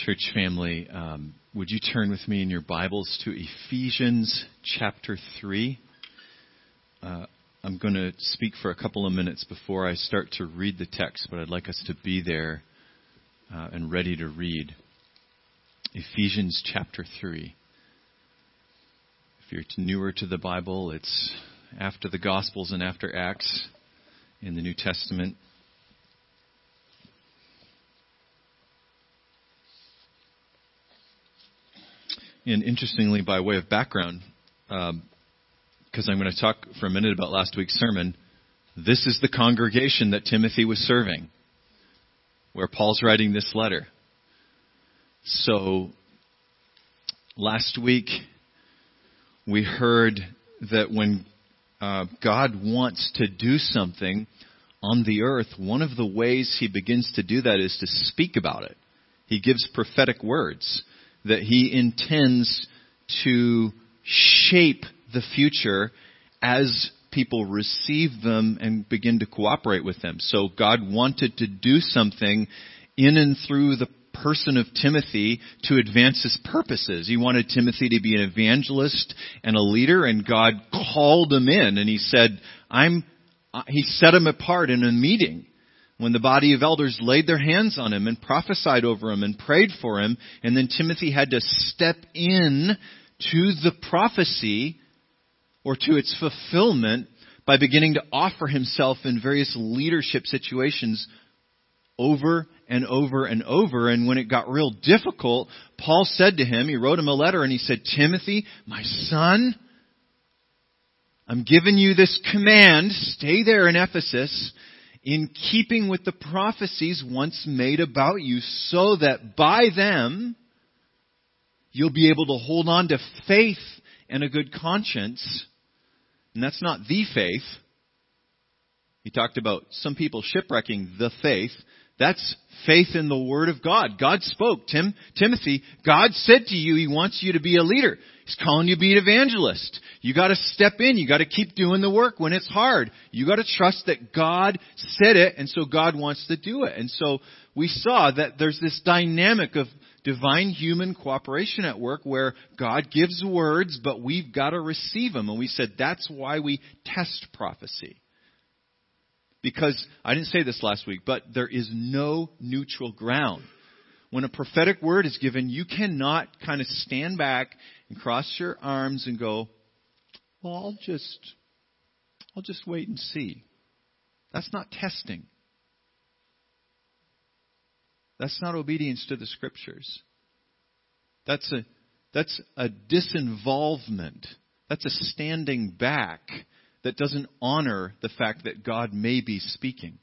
Church family, um, would you turn with me in your Bibles to Ephesians chapter 3? Uh, I'm going to speak for a couple of minutes before I start to read the text, but I'd like us to be there uh, and ready to read. Ephesians chapter 3. If you're newer to the Bible, it's after the Gospels and after Acts in the New Testament. And interestingly, by way of background, because um, I'm going to talk for a minute about last week's sermon, this is the congregation that Timothy was serving, where Paul's writing this letter. So, last week, we heard that when uh, God wants to do something on the earth, one of the ways he begins to do that is to speak about it. He gives prophetic words that he intends to shape the future as people receive them and begin to cooperate with them. So God wanted to do something in and through the person of Timothy to advance his purposes. He wanted Timothy to be an evangelist and a leader and God called him in and he said, I'm, he set him apart in a meeting when the body of elders laid their hands on him and prophesied over him and prayed for him, and then Timothy had to step in to the prophecy or to its fulfillment by beginning to offer himself in various leadership situations over and over and over. And when it got real difficult, Paul said to him, he wrote him a letter and he said, Timothy, my son, I'm giving you this command. Stay there in Ephesus in keeping with the prophecies once made about you, so that by them you'll be able to hold on to faith and a good conscience. And that's not the faith. He talked about some people shipwrecking the faith. That's faith in the Word of God. God spoke. Tim, Timothy, God said to you He wants you to be a leader. He's calling you to be an evangelist. You gotta step in. You gotta keep doing the work when it's hard. You gotta trust that God said it, and so God wants to do it. And so we saw that there's this dynamic of divine human cooperation at work where God gives words, but we've gotta receive them. And we said that's why we test prophecy. Because, I didn't say this last week, but there is no neutral ground. When a prophetic word is given, you cannot kind of stand back and cross your arms and go, well, I'll just, I'll just wait and see. That's not testing. That's not obedience to the scriptures. That's a, that's a disinvolvement. That's a standing back that doesn't honor the fact that God may be speaking.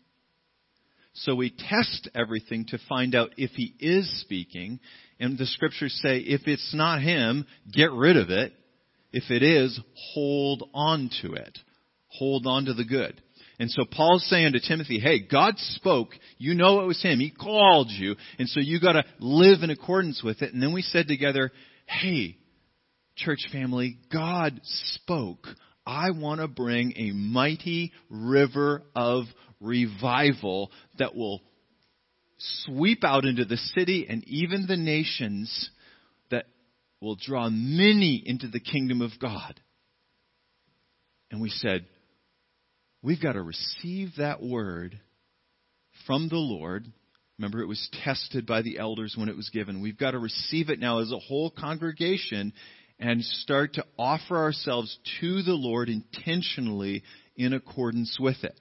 So we test everything to find out if he is speaking. And the scriptures say if it's not him, get rid of it. If it is, hold on to it. Hold on to the good. And so Paul's saying to Timothy, hey, God spoke. You know it was him. He called you. And so you gotta live in accordance with it. And then we said together, hey, church family, God spoke. I want to bring a mighty river of revival that will sweep out into the city and even the nations that will draw many into the kingdom of God. And we said, we've got to receive that word from the Lord. Remember, it was tested by the elders when it was given. We've got to receive it now as a whole congregation and start to offer ourselves to the Lord intentionally in accordance with it.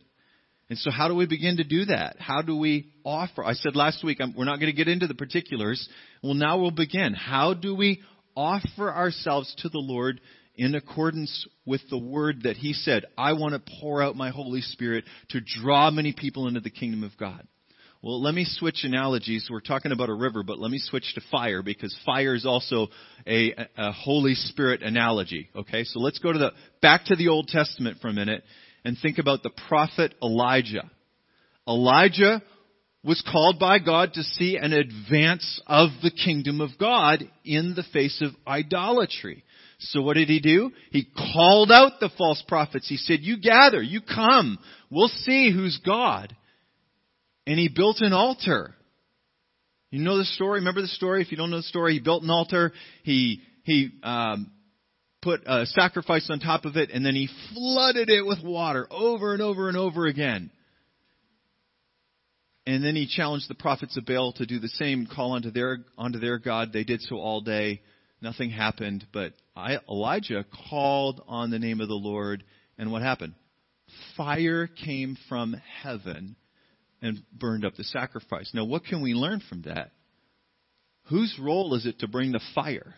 And so how do we begin to do that? How do we offer? I said last week, we're not going to get into the particulars. Well, now we'll begin. How do we offer ourselves to the Lord in accordance with the word that He said, I want to pour out my Holy Spirit to draw many people into the kingdom of God? Well, let me switch analogies. We're talking about a river, but let me switch to fire because fire is also a, a Holy Spirit analogy. Okay, so let's go to the back to the Old Testament for a minute and think about the prophet Elijah. Elijah was called by God to see an advance of the kingdom of God in the face of idolatry. So what did he do? He called out the false prophets. He said, you gather, you come, we'll see who's God. And he built an altar. You know the story? Remember the story? If you don't know the story, he built an altar. He, he, um, put a sacrifice on top of it and then he flooded it with water over and over and over again. And then he challenged the prophets of Baal to do the same, call onto their, onto their God. They did so all day. Nothing happened, but I, Elijah called on the name of the Lord, and what happened? Fire came from heaven and burned up the sacrifice. Now, what can we learn from that? Whose role is it to bring the fire?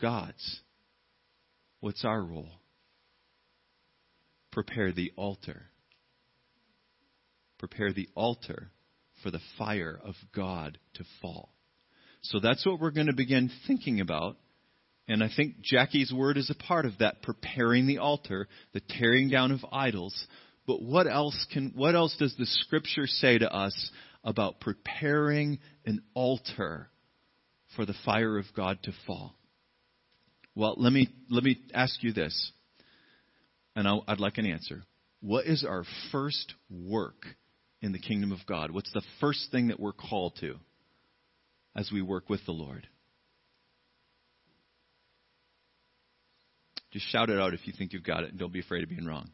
God's. What's our role? Prepare the altar. Prepare the altar for the fire of God to fall. So that's what we're going to begin thinking about. And I think Jackie's word is a part of that, preparing the altar, the tearing down of idols. But what else can, what else does the scripture say to us about preparing an altar for the fire of God to fall? Well, let me, let me ask you this, and i would like an answer. What is our first work in the kingdom of God? What's the first thing that we're called to as we work with the Lord? Just shout it out if you think you've got it, and don't be afraid of being wrong.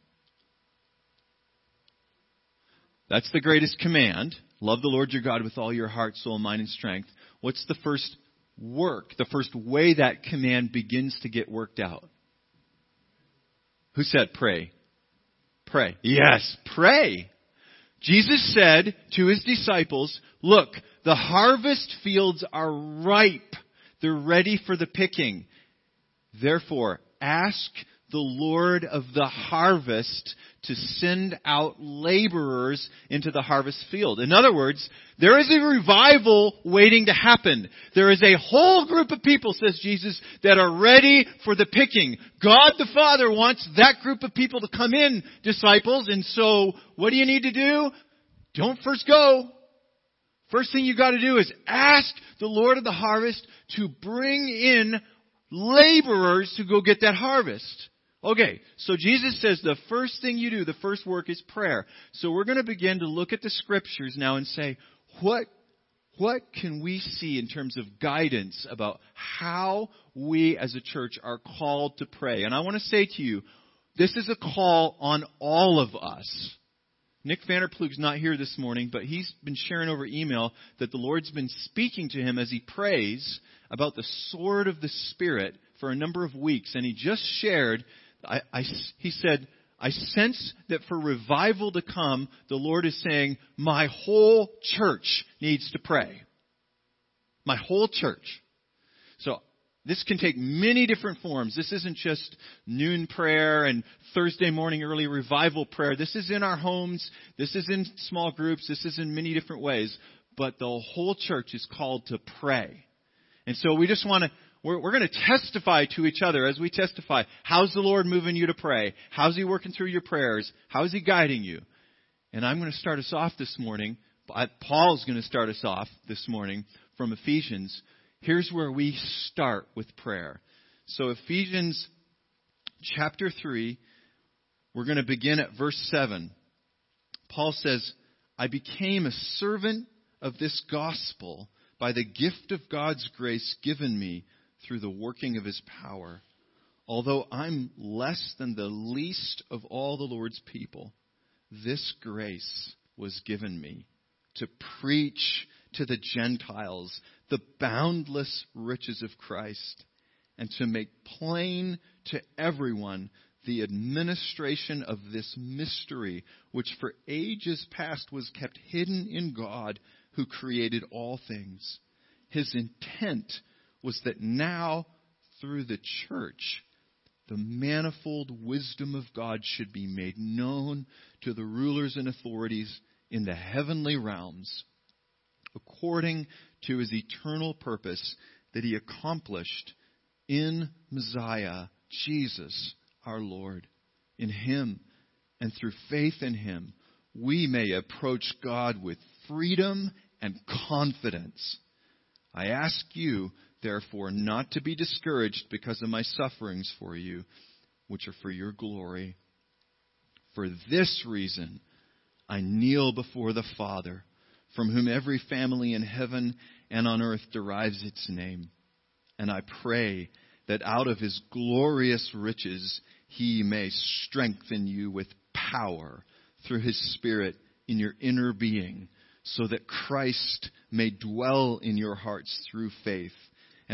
That's the greatest command. Love the Lord your God with all your heart, soul, mind, and strength. What's the first work, the first way that command begins to get worked out? Who said pray? Pray. Yes, pray. Jesus said to his disciples, look, the harvest fields are ripe. They're ready for the picking. Therefore, ask the Lord of the harvest to send out laborers into the harvest field. In other words, there is a revival waiting to happen. There is a whole group of people, says Jesus, that are ready for the picking. God the Father wants that group of people to come in, disciples, and so what do you need to do? Don't first go. First thing you gotta do is ask the Lord of the harvest to bring in laborers to go get that harvest. Okay, so Jesus says the first thing you do, the first work is prayer. So we're going to begin to look at the scriptures now and say, what, what can we see in terms of guidance about how we as a church are called to pray? And I want to say to you, this is a call on all of us. Nick Vanderplug's not here this morning, but he's been sharing over email that the Lord's been speaking to him as he prays about the sword of the Spirit for a number of weeks. And he just shared I, I, he said, I sense that for revival to come, the Lord is saying, my whole church needs to pray. My whole church. So, this can take many different forms. This isn't just noon prayer and Thursday morning early revival prayer. This is in our homes. This is in small groups. This is in many different ways. But the whole church is called to pray. And so we just want to we're, we're going to testify to each other as we testify. How's the Lord moving you to pray? How's He working through your prayers? How's He guiding you? And I'm going to start us off this morning. Paul's going to start us off this morning from Ephesians. Here's where we start with prayer. So Ephesians chapter 3, we're going to begin at verse 7. Paul says, I became a servant of this gospel by the gift of God's grace given me through the working of his power. Although I'm less than the least of all the Lord's people, this grace was given me to preach to the Gentiles the boundless riches of Christ and to make plain to everyone the administration of this mystery, which for ages past was kept hidden in God who created all things. His intent was that now, through the church, the manifold wisdom of God should be made known to the rulers and authorities in the heavenly realms, according to his eternal purpose that he accomplished in Messiah, Jesus our Lord. In him and through faith in him, we may approach God with freedom and confidence. I ask you therefore, not to be discouraged because of my sufferings for you, which are for your glory. For this reason, I kneel before the Father, from whom every family in heaven and on earth derives its name. And I pray that out of his glorious riches he may strengthen you with power through his Spirit in your inner being, so that Christ may dwell in your hearts through faith.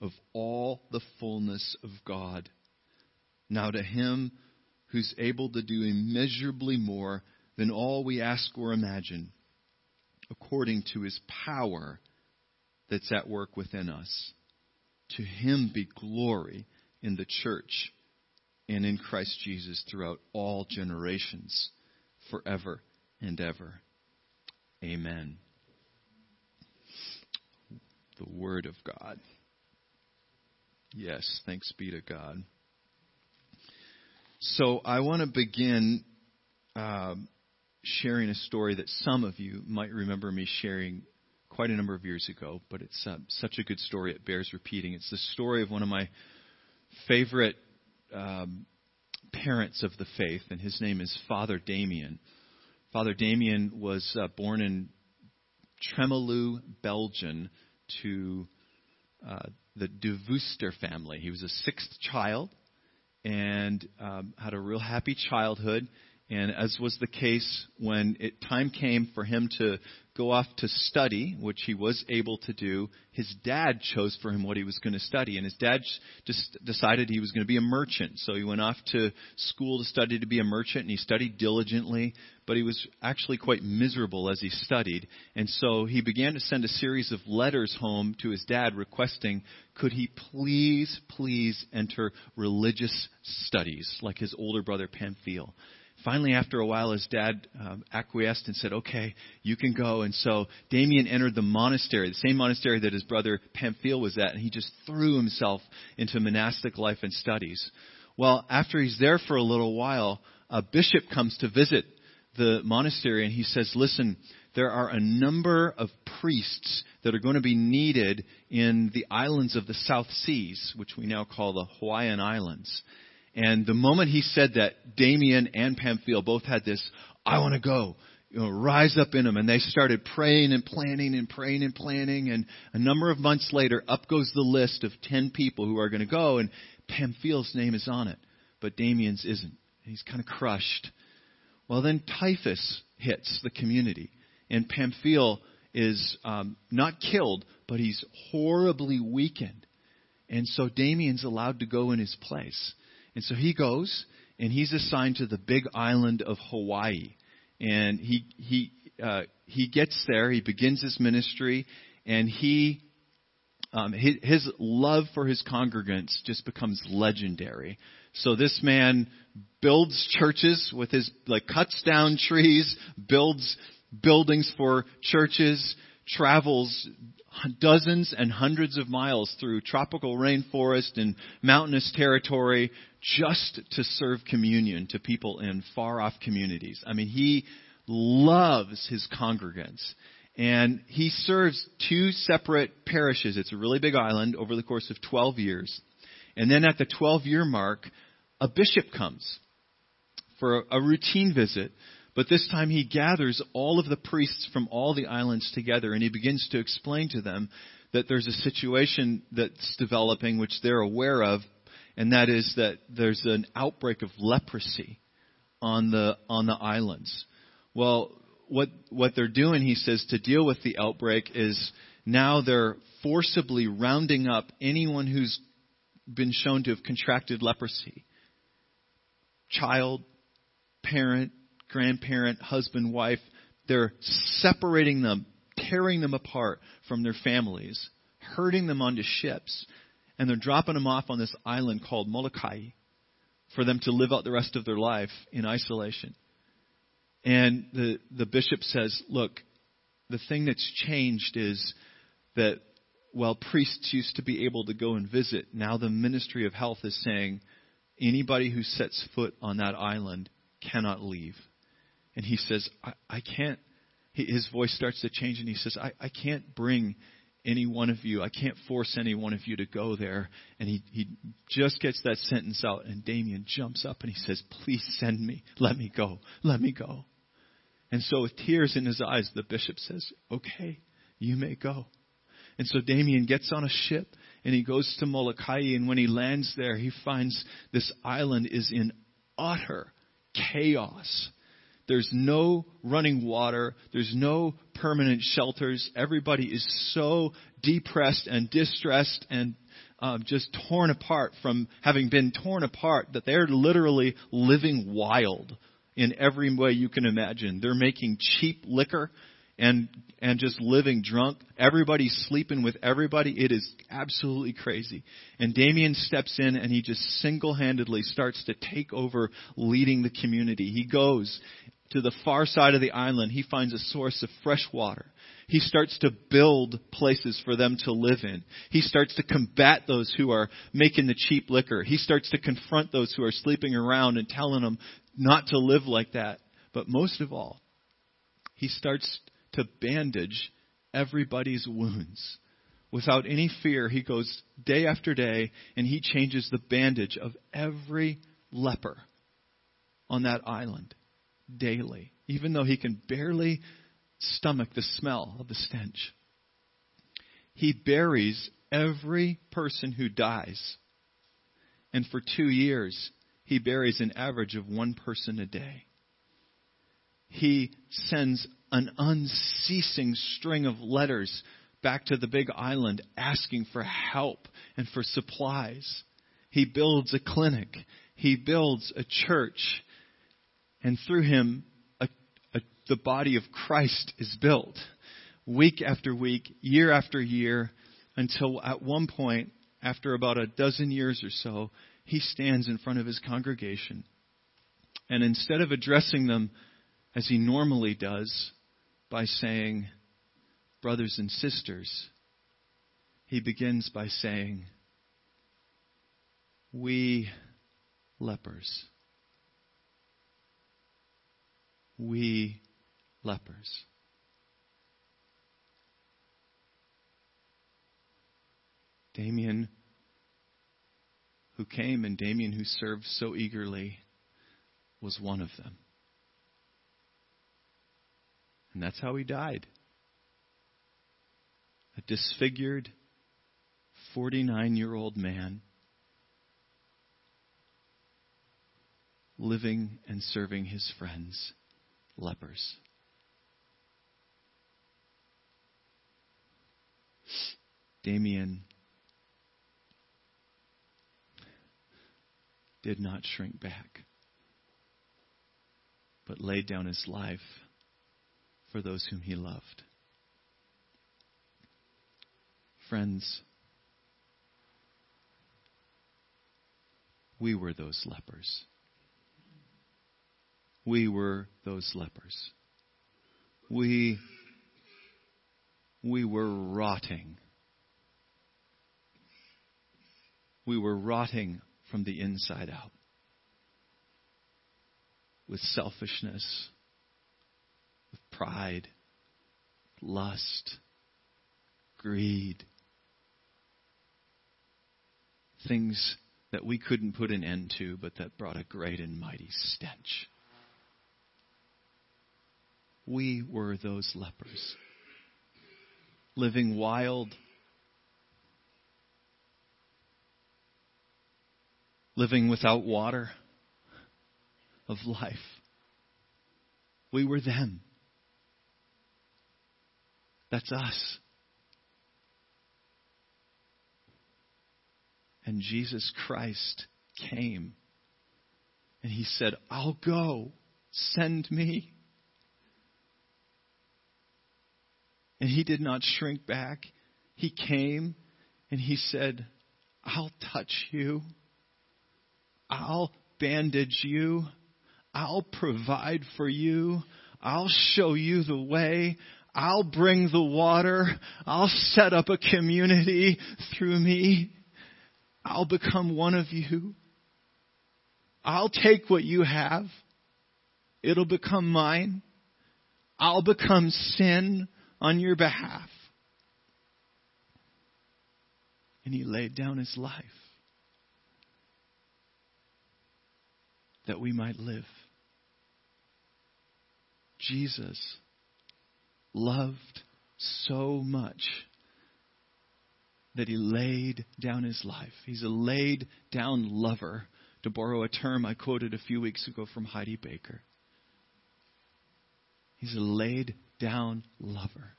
of all the fullness of God. Now to him who's able to do immeasurably more than all we ask or imagine, according to his power that's at work within us. To him be glory in the church and in Christ Jesus throughout all generations, forever and ever. Amen. The Word of God. Yes, thanks be to God. So I want to begin um, sharing a story that some of you might remember me sharing quite a number of years ago, but it's uh, such a good story it bears repeating. It's the story of one of my favorite um, parents of the faith, and his name is Father Damien. Father Damien was uh, born in Tremelo, Belgium, to uh, the De Veuster family. He was a sixth child and um, had a real happy childhood. And as was the case when it time came for him to go off to study, which he was able to do, his dad chose for him what he was going to study. And his dad just decided he was going to be a merchant. So he went off to school to study to be a merchant, and he studied diligently, but he was actually quite miserable as he studied. And so he began to send a series of letters home to his dad requesting, could he please, please enter religious studies like his older brother Pamphile finally, after a while, his dad um, acquiesced and said, okay, you can go. And so Damien entered the monastery, the same monastery that his brother Pamphile was at, and he just threw himself into monastic life and studies. Well, after he's there for a little while, a bishop comes to visit the monastery and he says, listen, there are a number of priests that are going to be needed in the islands of the South Seas, which we now call the Hawaiian Islands. And the moment he said that, Damien and Pamphile both had this, I want to go, you know, rise up in them. And they started praying and planning and praying and planning. And a number of months later, up goes the list of 10 people who are going to go. And Pamphile's name is on it, but Damien's isn't. He's kind of crushed. Well, then typhus hits the community. And Pamphile is um, not killed, but he's horribly weakened. And so Damien's allowed to go in his place. And so he goes and he's assigned to the big island of Hawaii. And he he uh, he gets there. He begins his ministry, and he um, his, his love for his congregants just becomes legendary. So this man builds churches with his like cuts down trees, builds buildings for churches, travels dozens and hundreds of miles through tropical rainforest and mountainous territory just to serve communion to people in far off communities. I mean, he loves his congregants. And he serves two separate parishes. It's a really big island over the course of 12 years. And then at the 12 year mark, a bishop comes for a routine visit but this time he gathers all of the priests from all the islands together and he begins to explain to them that there's a situation that's developing which they're aware of, and that is that there's an outbreak of leprosy on the on the islands. Well, what what they're doing, he says, to deal with the outbreak is now they're forcibly rounding up anyone who's been shown to have contracted leprosy. Child, parent, grandparent, husband, wife, they're separating them, tearing them apart from their families, herding them onto ships, and they're dropping them off on this island called Molokai for them to live out the rest of their life in isolation. And the, the bishop says, look, the thing that's changed is that while priests used to be able to go and visit, now the Ministry of Health is saying anybody who sets foot on that island cannot leave. And he says, I, I can't. His voice starts to change, and he says, I, I can't bring any one of you. I can't force any one of you to go there. And he, he just gets that sentence out, and Damien jumps up and he says, Please send me. Let me go. Let me go. And so, with tears in his eyes, the bishop says, Okay, you may go. And so Damien gets on a ship and he goes to Molokai. And when he lands there, he finds this island is in utter chaos. There's no running water. There's no permanent shelters. Everybody is so depressed and distressed and um, just torn apart from having been torn apart that they're literally living wild in every way you can imagine. They're making cheap liquor and and just living drunk. Everybody's sleeping with everybody. It is absolutely crazy. And Damien steps in and he just single-handedly starts to take over leading the community. He goes to the far side of the island. He finds a source of fresh water. He starts to build places for them to live in. He starts to combat those who are making the cheap liquor. He starts to confront those who are sleeping around and telling them not to live like that. But most of all, he starts to bandage everybody's wounds. Without any fear, he goes day after day and he changes the bandage of every leper on that island daily, even though he can barely stomach the smell of the stench. He buries every person who dies. And for two years, he buries an average of one person a day. He sends an unceasing string of letters back to the big island asking for help and for supplies. He builds a clinic. He builds a church. And through him, a, a, the body of Christ is built week after week, year after year, until at one point, after about a dozen years or so, he stands in front of his congregation. And instead of addressing them as he normally does, by saying, Brothers and sisters, he begins by saying, We lepers. We lepers. Damien, who came, and Damien, who served so eagerly, was one of them. And that's how he died. A disfigured 49 year old man living and serving his friends, lepers. Damien did not shrink back, but laid down his life for those whom he loved. Friends, we were those lepers. We were those lepers. We, we were rotting. We were rotting from the inside out with selfishness, with pride, lust, greed, things that we couldn't put an end to, but that brought a great and mighty stench. We were those lepers, living wild, living without water of life. We were them. That's us. And Jesus Christ came and he said, I'll go. Send me. And he did not shrink back. He came and he said, I'll touch you. I'll bandage you. I'll provide for you. I'll show you the way. I'll bring the water. I'll set up a community through me. I'll become one of you. I'll take what you have. It'll become mine. I'll become sin on your behalf. And he laid down his life that we might live. Jesus loved so much that he laid down his life. He's a laid down lover, to borrow a term I quoted a few weeks ago from Heidi Baker. He's a laid down lover.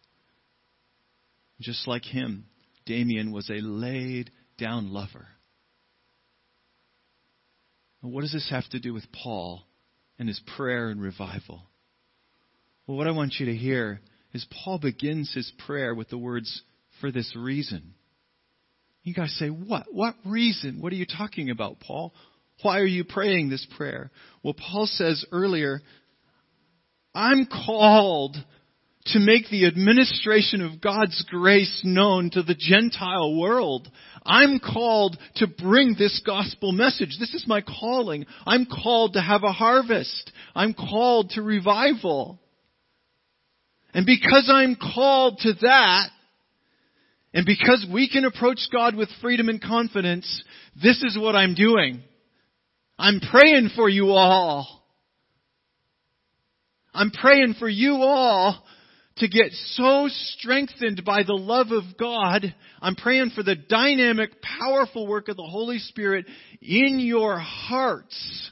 Just like him, Damien was a laid down lover. what does this have to do with Paul and his prayer and revival? Well, what I want you to hear is Paul begins his prayer with the words, for this reason. You guys say, what? What reason? What are you talking about, Paul? Why are you praying this prayer? Well, Paul says earlier, I'm called to make the administration of God's grace known to the Gentile world. I'm called to bring this gospel message. This is my calling. I'm called to have a harvest. I'm called to revival. And because I'm called to that, and because we can approach God with freedom and confidence, this is what I'm doing. I'm praying for you all. I'm praying for you all to get so strengthened by the love of God. I'm praying for the dynamic, powerful work of the Holy Spirit in your hearts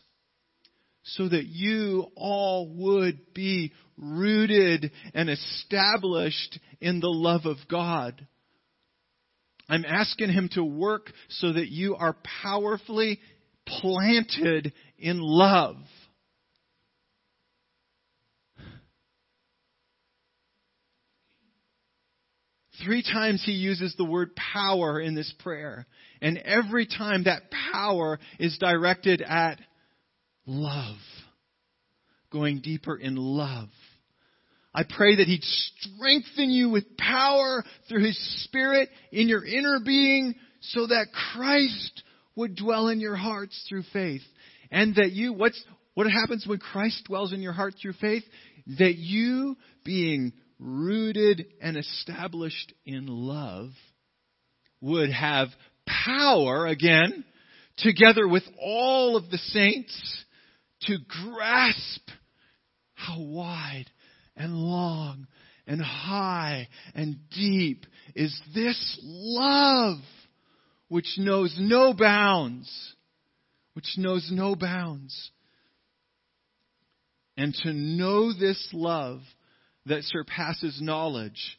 so that you all would be rooted and established in the love of God. I'm asking Him to work so that you are powerfully planted in love. Three times he uses the word power in this prayer. And every time that power is directed at love. Going deeper in love. I pray that He'd strengthen you with power through His Spirit in your inner being so that Christ would dwell in your hearts through faith. And that you, what's, what happens when Christ dwells in your heart through faith? That you, being rooted and established in love, would have power again, together with all of the saints, to grasp how wide and long and high and deep is this love which knows no bounds, which knows no bounds. And to know this love that surpasses knowledge,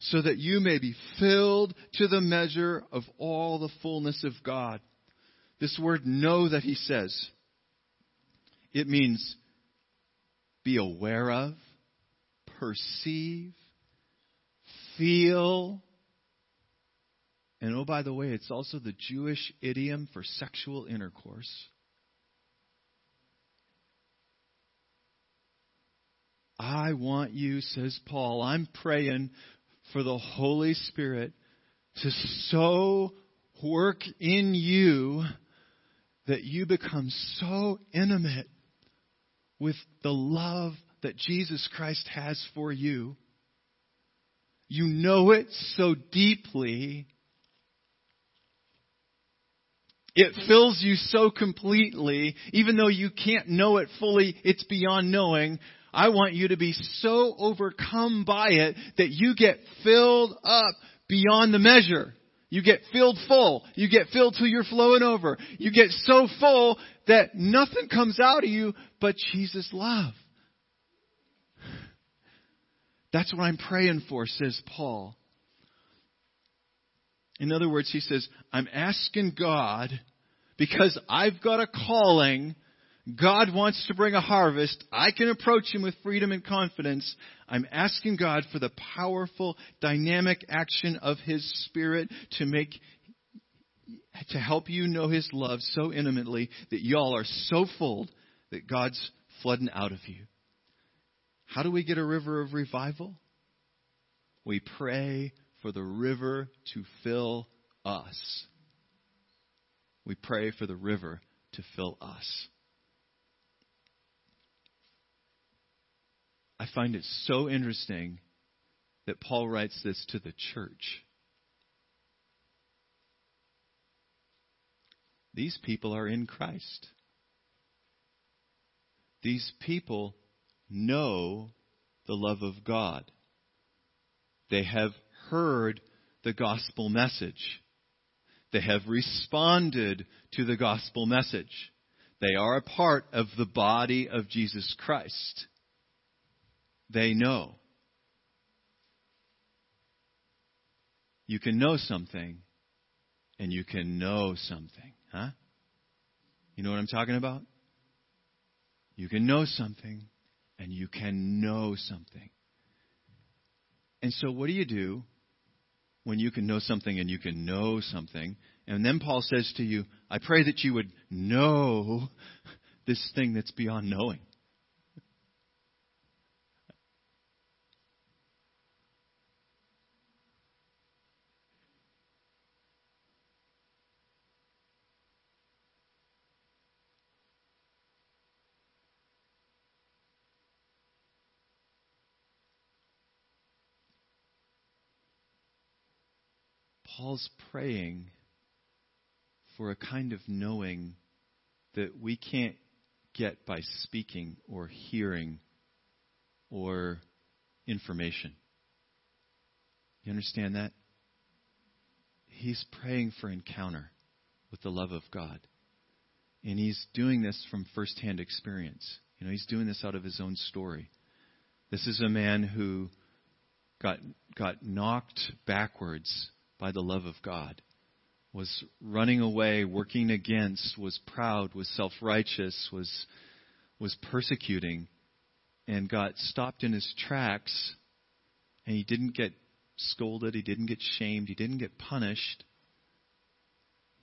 so that you may be filled to the measure of all the fullness of God. This word know that he says, it means be aware of, perceive, feel. And oh, by the way, it's also the Jewish idiom for sexual intercourse. I want you, says Paul, I'm praying for the Holy Spirit to so work in you that you become so intimate with the love that Jesus Christ has for you. You know it so deeply. It fills you so completely, even though you can't know it fully, it's beyond knowing. I want you to be so overcome by it that you get filled up beyond the measure. You get filled full. You get filled till you're flowing over. You get so full that nothing comes out of you but Jesus' love. That's what I'm praying for, says Paul. In other words, he says, I'm asking God because I've got a calling. God wants to bring a harvest. I can approach him with freedom and confidence. I'm asking God for the powerful, dynamic action of his spirit to make to help you know his love so intimately that y'all are so full that God's flooding out of you. How do we get a river of revival? We pray for the river to fill us. We pray for the river to fill us. I find it so interesting that Paul writes this to the church. These people are in Christ. These people know the love of God. They have heard the gospel message. They have responded to the gospel message. They are a part of the body of Jesus Christ. They know. You can know something and you can know something, huh? You know what I'm talking about? You can know something and you can know something. And so, what do you do when you can know something and you can know something? And then Paul says to you, I pray that you would know this thing that's beyond knowing. Paul's praying for a kind of knowing that we can't get by speaking or hearing or information. You understand that? He's praying for encounter with the love of God. And he's doing this from firsthand experience. You know, he's doing this out of his own story. This is a man who got got knocked backwards by the love of God, was running away, working against, was proud, was self righteous, was, was persecuting, and got stopped in his tracks, and he didn't get scolded, he didn't get shamed, he didn't get punished.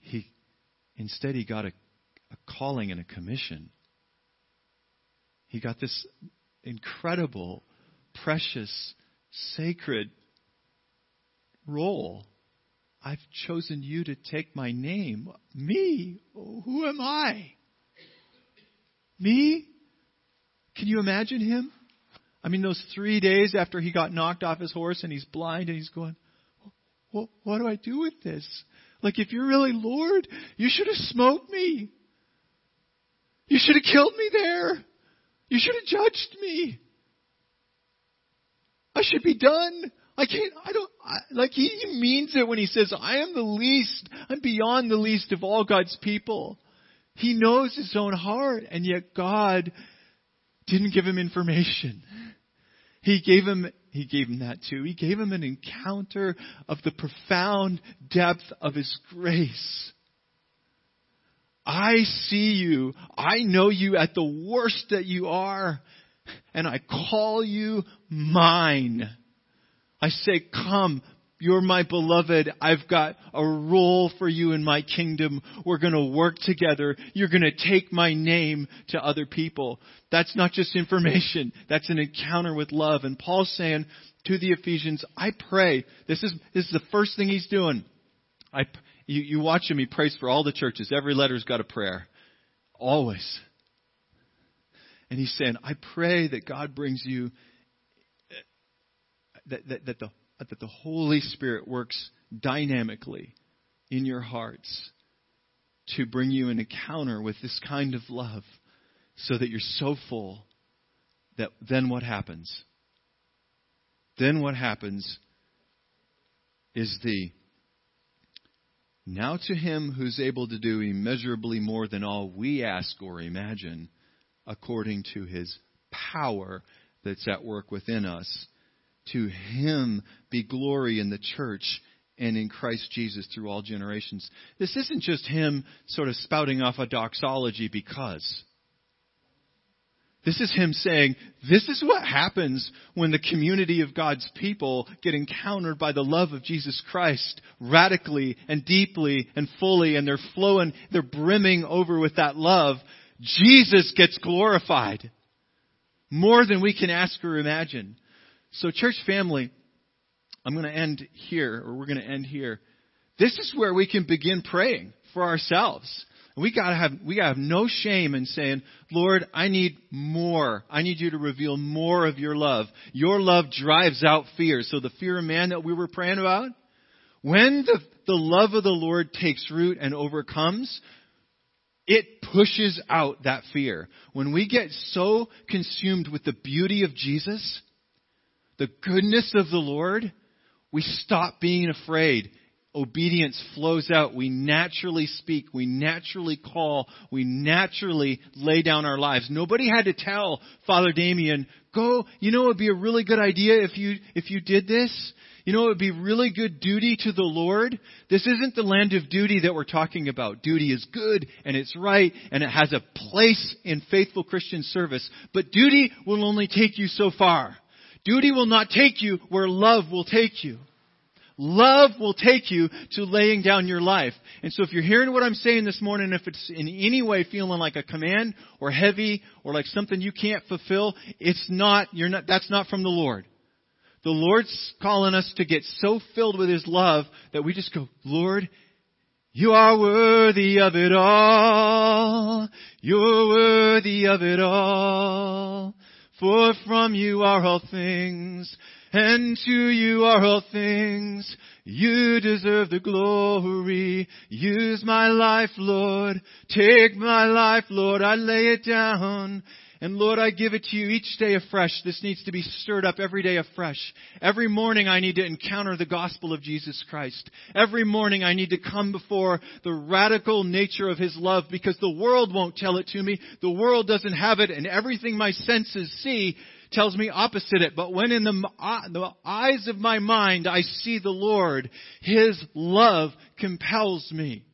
He instead he got a, a calling and a commission. He got this incredible, precious, sacred role I've chosen you to take my name. Me? Who am I? Me? Can you imagine him? I mean, those three days after he got knocked off his horse and he's blind and he's going, what, do I do with this? Like, if you're really Lord, you should have smoked me. You should have killed me there. You should have judged me. I should be done. I can't, I don't, I, like he, he means it when he says, I am the least, I'm beyond the least of all God's people. He knows his own heart, and yet God didn't give him information. He gave him, he gave him that too. He gave him an encounter of the profound depth of his grace. I see you. I know you at the worst that you are. And I call you mine. I say, come, you're my beloved. I've got a role for you in my kingdom. We're going to work together. You're going to take my name to other people. That's not just information. That's an encounter with love. And Paul's saying to the Ephesians, I pray. This is, this is the first thing he's doing. I, you, you watch him. He prays for all the churches. Every letter's got a prayer. Always. And he's saying, I pray that God brings you that, that, that, the, that the Holy Spirit works dynamically in your hearts to bring you an encounter with this kind of love so that you're so full that then what happens? Then what happens is the now to him who's able to do immeasurably more than all we ask or imagine, according to his power that's at work within us. To him be glory in the church and in Christ Jesus through all generations. This isn't just him sort of spouting off a doxology because. This is him saying, this is what happens when the community of God's people get encountered by the love of Jesus Christ radically and deeply and fully, and they're flowing, they're brimming over with that love. Jesus gets glorified more than we can ask or imagine. So, church family, I'm going to end here, or we're going to end here. This is where we can begin praying for ourselves. We gotta have, we gotta have no shame in saying, Lord, I need more. I need you to reveal more of your love. Your love drives out fear. So the fear of man that we were praying about, when the, the love of the Lord takes root and overcomes, it pushes out that fear. When we get so consumed with the beauty of Jesus, the goodness of the Lord, we stop being afraid obedience flows out. We naturally speak. We naturally call. We naturally lay down our lives. Nobody had to tell Father Damien, go, you know it would be a really good idea if you, if you did this? You know it would be really good duty to the Lord? This isn't the land of duty that we're talking about. Duty is good and it's right and it has a place in faithful Christian service. But duty will only take you so far. Duty will not take you where love will take you. Love will take you to laying down your life. And so if you're hearing what I'm saying this morning, if it's in any way feeling like a command or heavy or like something you can't fulfill, it's not, you're not, that's not from the Lord. The Lord's calling us to get so filled with His love that we just go, Lord, you are worthy of it all. You're worthy of it all. For from you are all things, and to you are all things. You deserve the glory. Use my life, Lord. Take my life, Lord. I lay it down. And Lord, I give it to you each day afresh. This needs to be stirred up every day afresh. Every morning I need to encounter the gospel of Jesus Christ. Every morning I need to come before the radical nature of His love because the world won't tell it to me. The world doesn't have it and everything my senses see tells me opposite it. But when in the, uh, the eyes of my mind I see the Lord, His love compels me.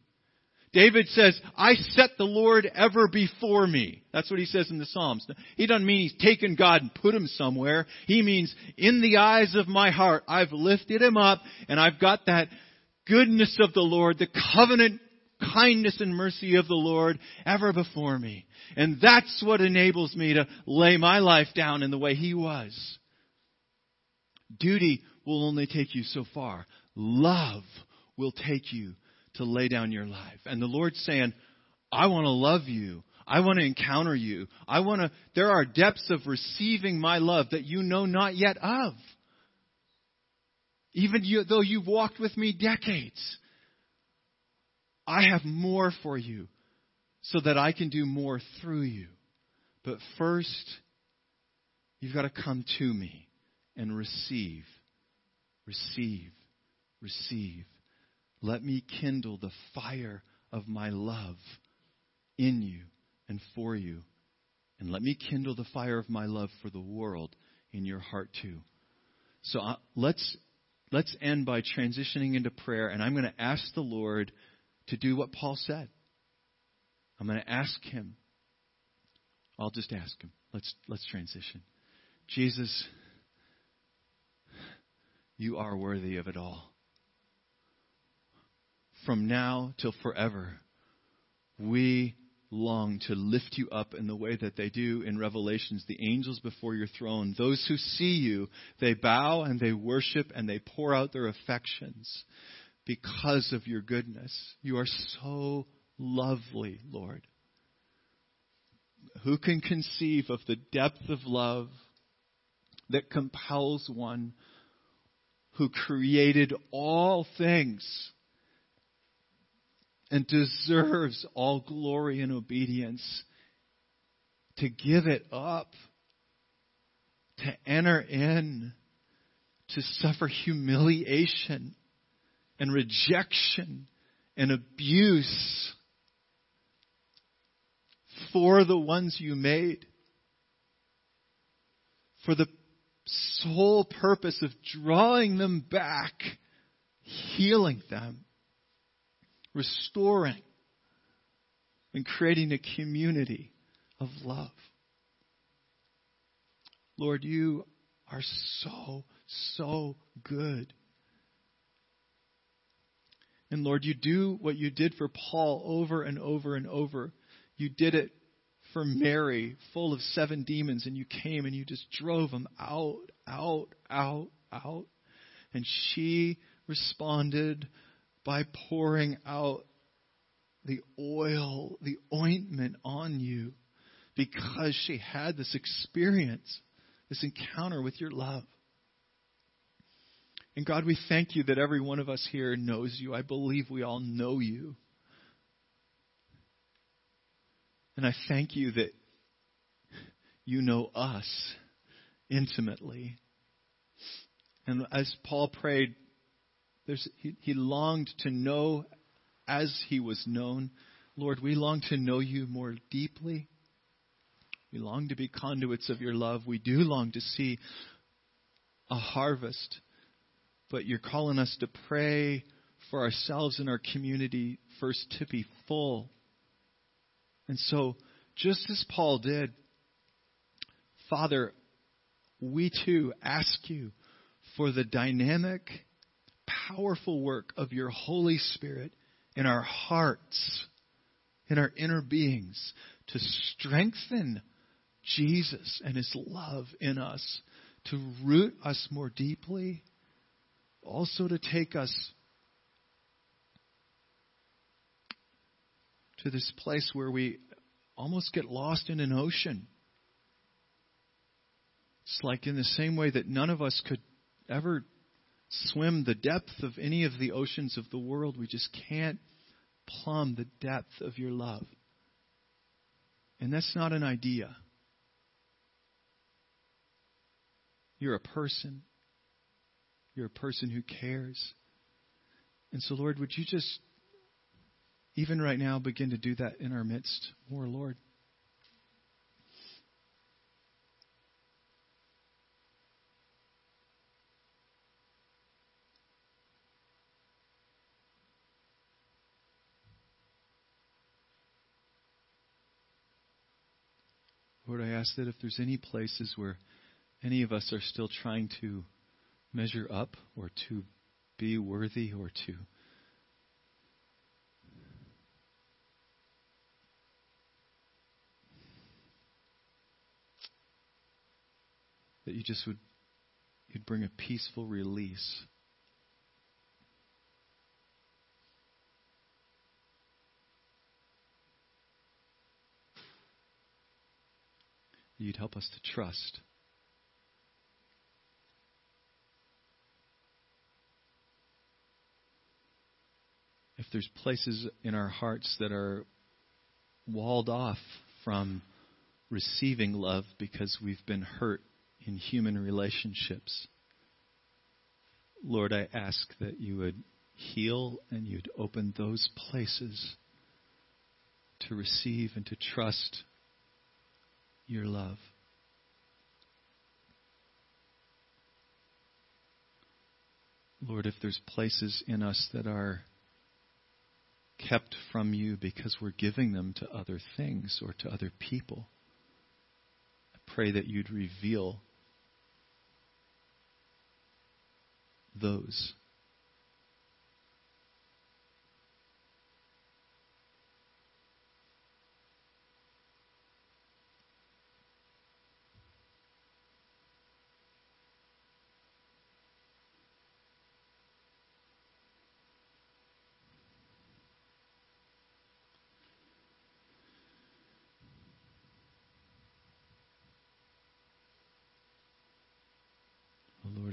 David says, I set the Lord ever before me. That's what he says in the Psalms. He doesn't mean he's taken God and put him somewhere. He means in the eyes of my heart, I've lifted him up and I've got that goodness of the Lord, the covenant kindness and mercy of the Lord ever before me. And that's what enables me to lay my life down in the way He was. Duty will only take you so far. Love will take you to lay down your life. And the Lord's saying, I want to love you. I want to encounter you. I want to, there are depths of receiving my love that you know not yet of. Even you, though you've walked with me decades. I have more for you so that I can do more through you. But first, you've got to come to me and receive, receive, receive. Let me kindle the fire of my love in you and for you. And let me kindle the fire of my love for the world in your heart too. So uh, let's let's end by transitioning into prayer and I'm going to ask the Lord to do what Paul said. I'm going to ask him. I'll just ask him. Let's, let's transition. Jesus, you are worthy of it all. From now till forever, we long to lift you up in the way that they do in Revelations, the angels before your throne. Those who see you, they bow and they worship and they pour out their affections because of your goodness. You are so lovely, Lord. Who can conceive of the depth of love that compels one who created all things and deserves all glory and obedience to give it up, to enter in, to suffer humiliation and rejection and abuse for the ones you made. For the sole purpose of drawing them back, healing them, restoring, and creating a community of love. Lord, you are so, so good. And Lord, you do what you did for Paul over and over and over. You did it for Mary, full of seven demons, and you came and you just drove them out, out, out, out. And she responded by pouring out the oil, the ointment on you because she had this experience, this encounter with your love. And God, we thank you that every one of us here knows you. I believe we all know you. And I thank you that you know us intimately. And as Paul prayed, he, he longed to know as he was known. Lord, we long to know you more deeply. We long to be conduits of your love. We do long to see a harvest. But you're calling us to pray for ourselves and our community first to be full. And so, just as Paul did, Father, we too ask you for the dynamic, powerful work of your Holy Spirit in our hearts, in our inner beings, to strengthen Jesus and His love in us, to root us more deeply, also to take us to this place where we almost get lost in an ocean. It's like in the same way that none of us could ever swim the depth of any of the oceans of the world. We just can't plumb the depth of your love. And that's not an idea. You're a person. You're a person who cares. And so, Lord, would you just, even right now, begin to do that in our midst more, Lord? Ask that if there's any places where any of us are still trying to measure up or to be worthy or to that you just would you'd bring a peaceful release you'd help us to trust. If there's places in our hearts that are walled off from receiving love because we've been hurt in human relationships, Lord, I ask that you would heal and you'd open those places to receive and to trust your love. Lord, if there's places in us that are kept from you because we're giving them to other things or to other people. I pray that you'd reveal those.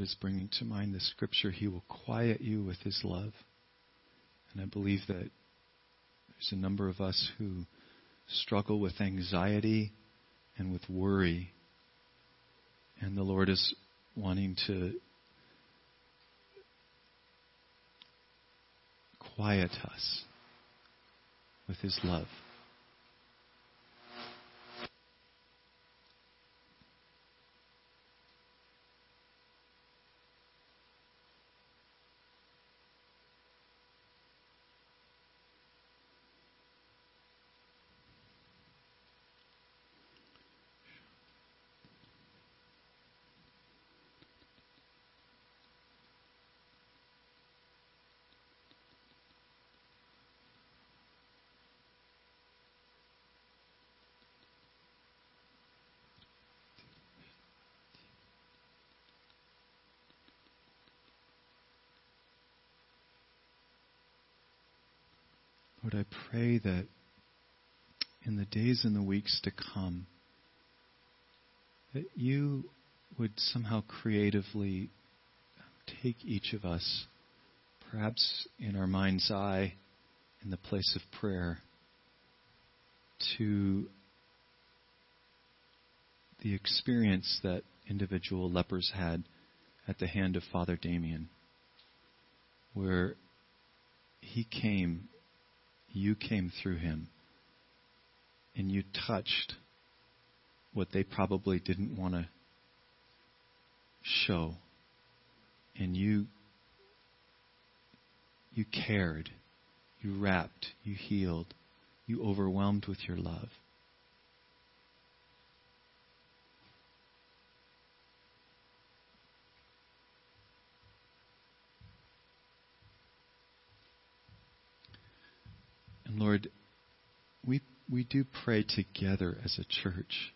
Is bringing to mind the scripture, He will quiet you with His love. And I believe that there's a number of us who struggle with anxiety and with worry. And the Lord is wanting to quiet us with His love. Lord, I pray that in the days and the weeks to come, that you would somehow creatively take each of us, perhaps in our mind's eye, in the place of prayer, to the experience that individual lepers had at the hand of Father Damien, where he came, you came through him, and you touched what they probably didn't want to show. And you you cared, you wrapped, you healed, you overwhelmed with your love. And Lord, we we do pray together as a church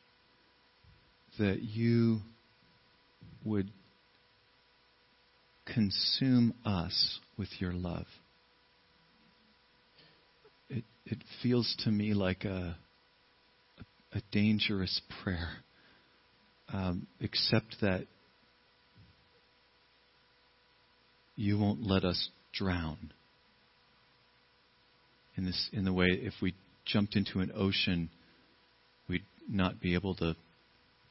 that you would consume us with your love. It, it feels to me like a, a, dangerous prayer, um, except that you won't let us drown. In this, in the way, if we jumped into an ocean, we'd not be able to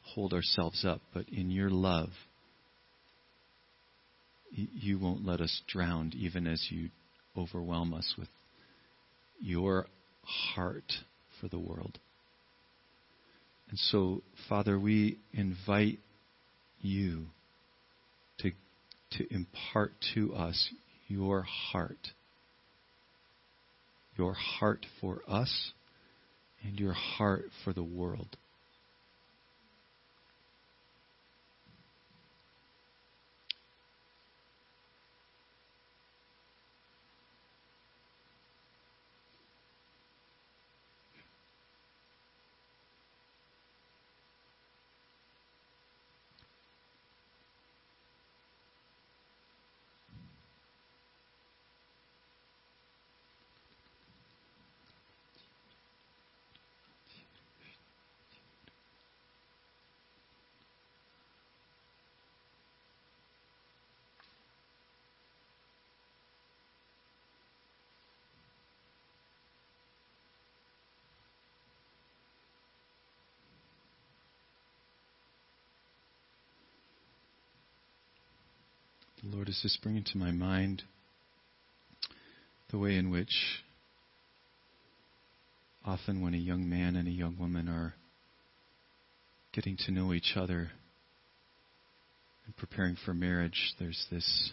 hold ourselves up, but in your love, you won't let us drown even as you overwhelm us with your heart for the world. And so, Father, we invite you to, to impart to us your heart. Your heart for us and your heart for the world. Lord, is just bringing to my mind the way in which often when a young man and a young woman are getting to know each other and preparing for marriage, there's this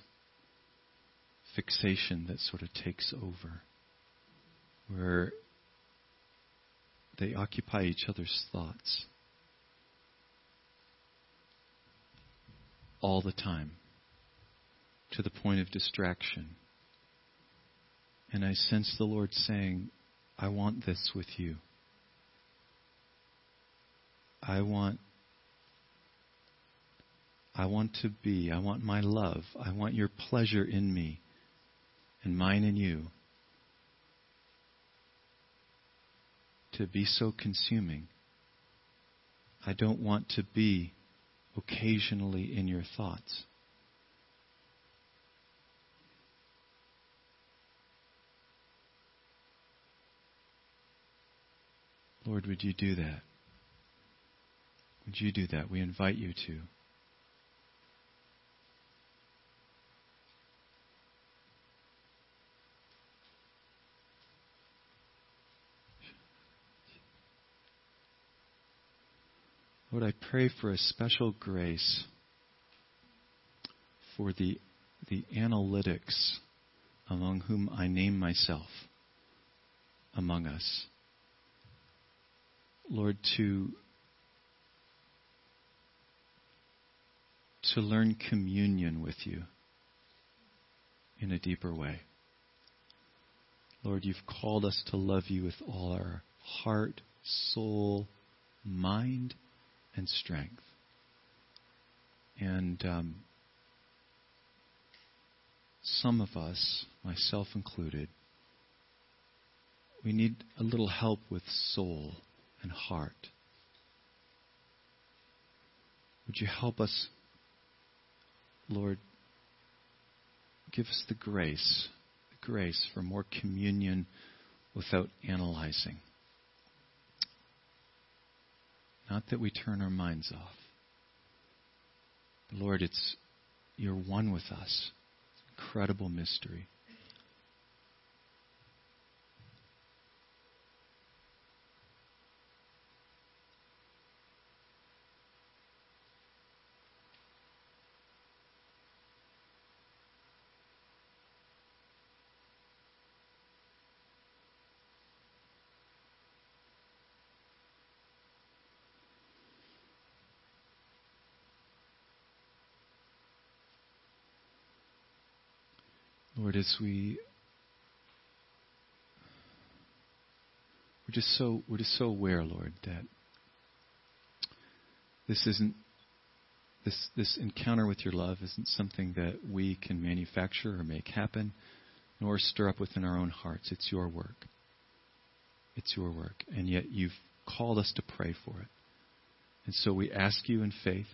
fixation that sort of takes over, where they occupy each other's thoughts all the time to the point of distraction. And I sense the Lord saying, I want this with you. I want I want to be, I want my love, I want your pleasure in me and mine in you to be so consuming. I don't want to be occasionally in your thoughts. Lord, would you do that? Would you do that? We invite you to. Lord, I pray for a special grace for the, the analytics among whom I name myself among us. Lord, to to learn communion with you in a deeper way. Lord, you've called us to love you with all our heart, soul, mind, and strength. And um, some of us, myself included, we need a little help with soul and heart. Would you help us, Lord? Give us the grace, the grace for more communion without analyzing. Not that we turn our minds off. Lord, it's you're one with us. Incredible mystery. Lord, as we we're just so we're just so aware, Lord, that this isn't this this encounter with your love isn't something that we can manufacture or make happen, nor stir up within our own hearts. It's your work. It's your work, and yet you've called us to pray for it. And so we ask you in faith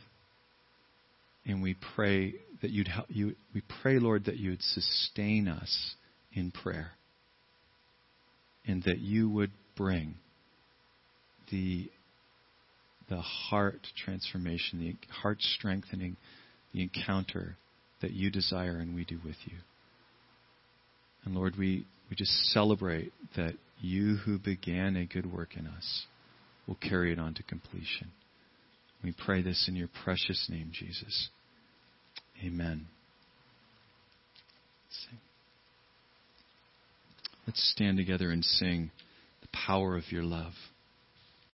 and we pray that you'd help you we pray lord that you would sustain us in prayer and that you would bring the the heart transformation the heart strengthening the encounter that you desire and we do with you and lord we we just celebrate that you who began a good work in us will carry it on to completion we pray this in your precious name, Jesus. Amen. Let's stand together and sing the power of your love.